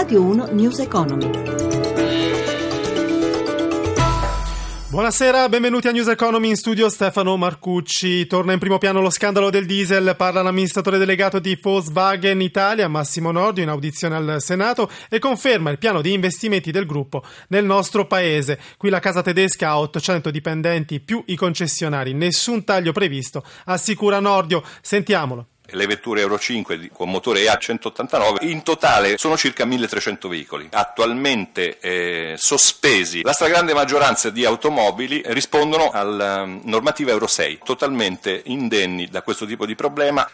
Radio 1 News Economy. Buonasera, benvenuti a News Economy in studio Stefano Marcucci. Torna in primo piano lo scandalo del diesel, parla l'amministratore delegato di Volkswagen Italia, Massimo Nordio, in audizione al Senato e conferma il piano di investimenti del gruppo nel nostro paese. Qui la casa tedesca ha 800 dipendenti più i concessionari, nessun taglio previsto, assicura Nordio. Sentiamolo le vetture Euro 5 con motore EA189, in totale sono circa 1300 veicoli, attualmente eh, sospesi. La stragrande maggioranza di automobili rispondono alla um, normativa Euro 6, totalmente indenni da questo tipo di problema.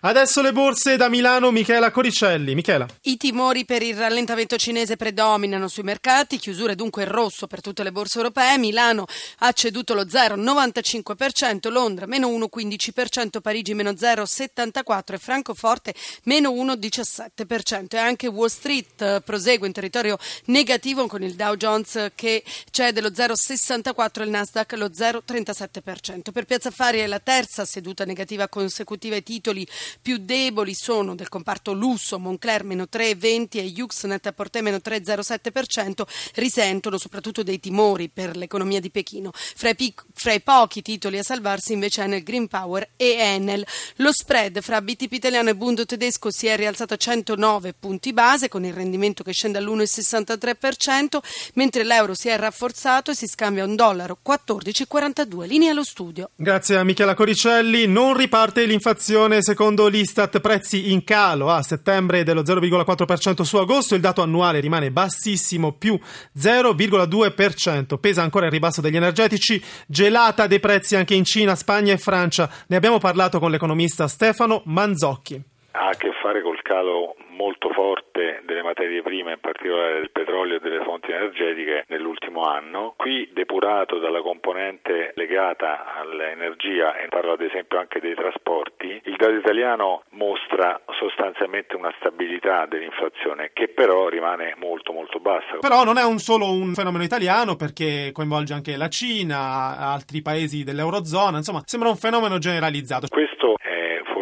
Adesso le borse da Milano, Michela Coricelli. Michela. I timori per il rallentamento cinese predominano sui mercati, chiusure dunque in rosso per tutte le borse europee. Milano ha ceduto lo 0,95%, Londra meno 1,15%, Parigi meno 0,74% e Francoforte meno 1,17%. E anche Wall Street eh, prosegue in territorio negativo con il Dow Jones che cede lo 0,64% e il Nasdaq lo 0,37%. Per Piazza Affari è la terza seduta negativa consecutiva ai titoli titoli più deboli sono del comparto lusso, Moncler meno 3,20 e Yuxnet Porté meno 3,07%, risentono soprattutto dei timori per l'economia di Pechino. Fra i, pic- fra i pochi titoli a salvarsi invece Enel Green Power e Enel. Lo spread fra BTP italiano e Bundo tedesco si è rialzato a 109 punti base con il rendimento che scende all'1,63%, mentre l'euro si è rafforzato e si scambia un dollaro 14,42. Linea allo studio. Grazie a Michela Coricelli. Non riparte l'inflazione secondo l'Istat prezzi in calo a settembre dello 0,4% su agosto, il dato annuale rimane bassissimo, più 0,2%. Pesa ancora il ribasso degli energetici, gelata dei prezzi anche in Cina, Spagna e Francia. Ne abbiamo parlato con l'economista Stefano Manzocchi. Ha a che fare col calo molto forte delle materie prime, in particolare del petrolio e delle fonti energetiche nell'ultimo anno. Qui depurato dalla componente legata all'energia, e parlo ad esempio anche dei trasporti, il dato italiano mostra sostanzialmente una stabilità dell'inflazione che però rimane molto molto bassa. Però non è un solo un fenomeno italiano perché coinvolge anche la Cina, altri paesi dell'Eurozona, insomma sembra un fenomeno generalizzato. Questo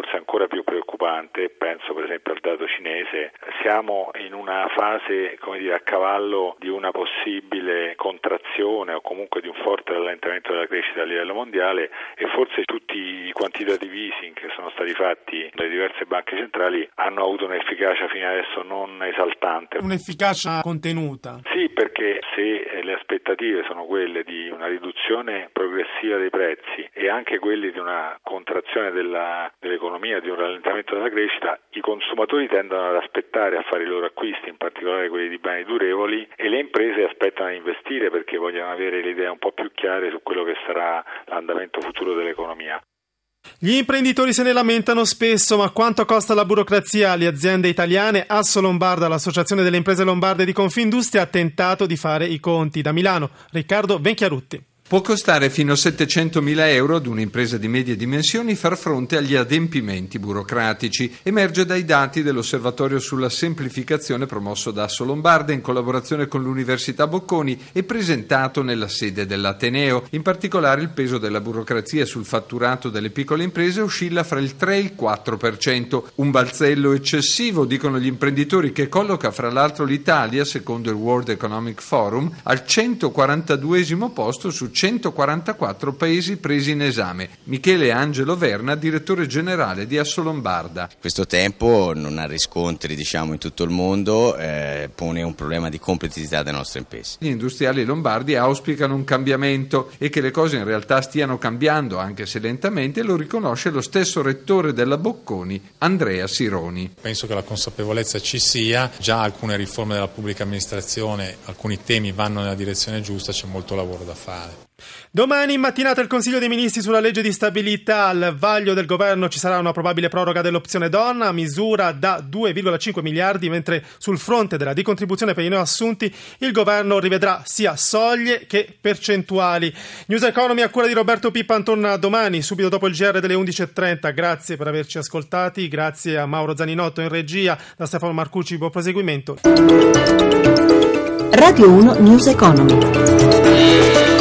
forse ancora più preoccupante, penso per esempio al dato cinese, siamo in una fase come dire, a cavallo di una possibile contrazione o comunque di un forte rallentamento della crescita a livello mondiale e forse tutti i quantitative easing che sono stati fatti dalle diverse banche centrali hanno avuto un'efficacia fino adesso non esaltante. Un'efficacia contenuta? Sì, perché se le aspettative sono quelle di una riduzione progressiva dei prezzi e anche quelle di una contrazione della, dell'economia, di un rallentamento della crescita, i consumatori tendono ad aspettare a fare i loro acquisti, in particolare quelli di beni durevoli, e le imprese aspettano a investire perché vogliono avere le idee un po' più chiare su quello che sarà l'andamento futuro dell'economia. Gli imprenditori se ne lamentano spesso, ma quanto costa la burocrazia alle aziende italiane? Asso Lombarda, l'associazione delle imprese lombarde di Confindustria, ha tentato di fare i conti. Da Milano, Riccardo Venchiarutti. Può costare fino a 700.000 euro ad un'impresa di medie dimensioni far fronte agli adempimenti burocratici. Emerge dai dati dell'Osservatorio sulla semplificazione promosso da Asso Lombarda in collaborazione con l'Università Bocconi e presentato nella sede dell'Ateneo. In particolare il peso della burocrazia sul fatturato delle piccole imprese oscilla fra il 3 e il 4%, un balzello eccessivo, dicono gli imprenditori, che colloca fra l'altro l'Italia, secondo il World Economic Forum, al 142 posto su 144 paesi presi in esame. Michele Angelo Verna, direttore generale di Asso Lombarda. Questo tempo non ha riscontri diciamo, in tutto il mondo, eh, pone un problema di competitività delle nostre imprese. Gli industriali lombardi auspicano un cambiamento e che le cose in realtà stiano cambiando, anche se lentamente, lo riconosce lo stesso rettore della Bocconi, Andrea Sironi. Penso che la consapevolezza ci sia, già alcune riforme della pubblica amministrazione, alcuni temi vanno nella direzione giusta, c'è molto lavoro da fare. Domani in mattinata il Consiglio dei Ministri sulla legge di stabilità. Al vaglio del governo ci sarà una probabile proroga dell'opzione donna, misura da 2,5 miliardi, mentre sul fronte della decontribuzione per i neoassunti il governo rivedrà sia soglie che percentuali. News Economy a cura di Roberto Pippan torna domani, subito dopo il GR delle 11.30. Grazie per averci ascoltati, grazie a Mauro Zaninotto in regia, da Stefano Marcucci, buon proseguimento. Radio 1 News Economy.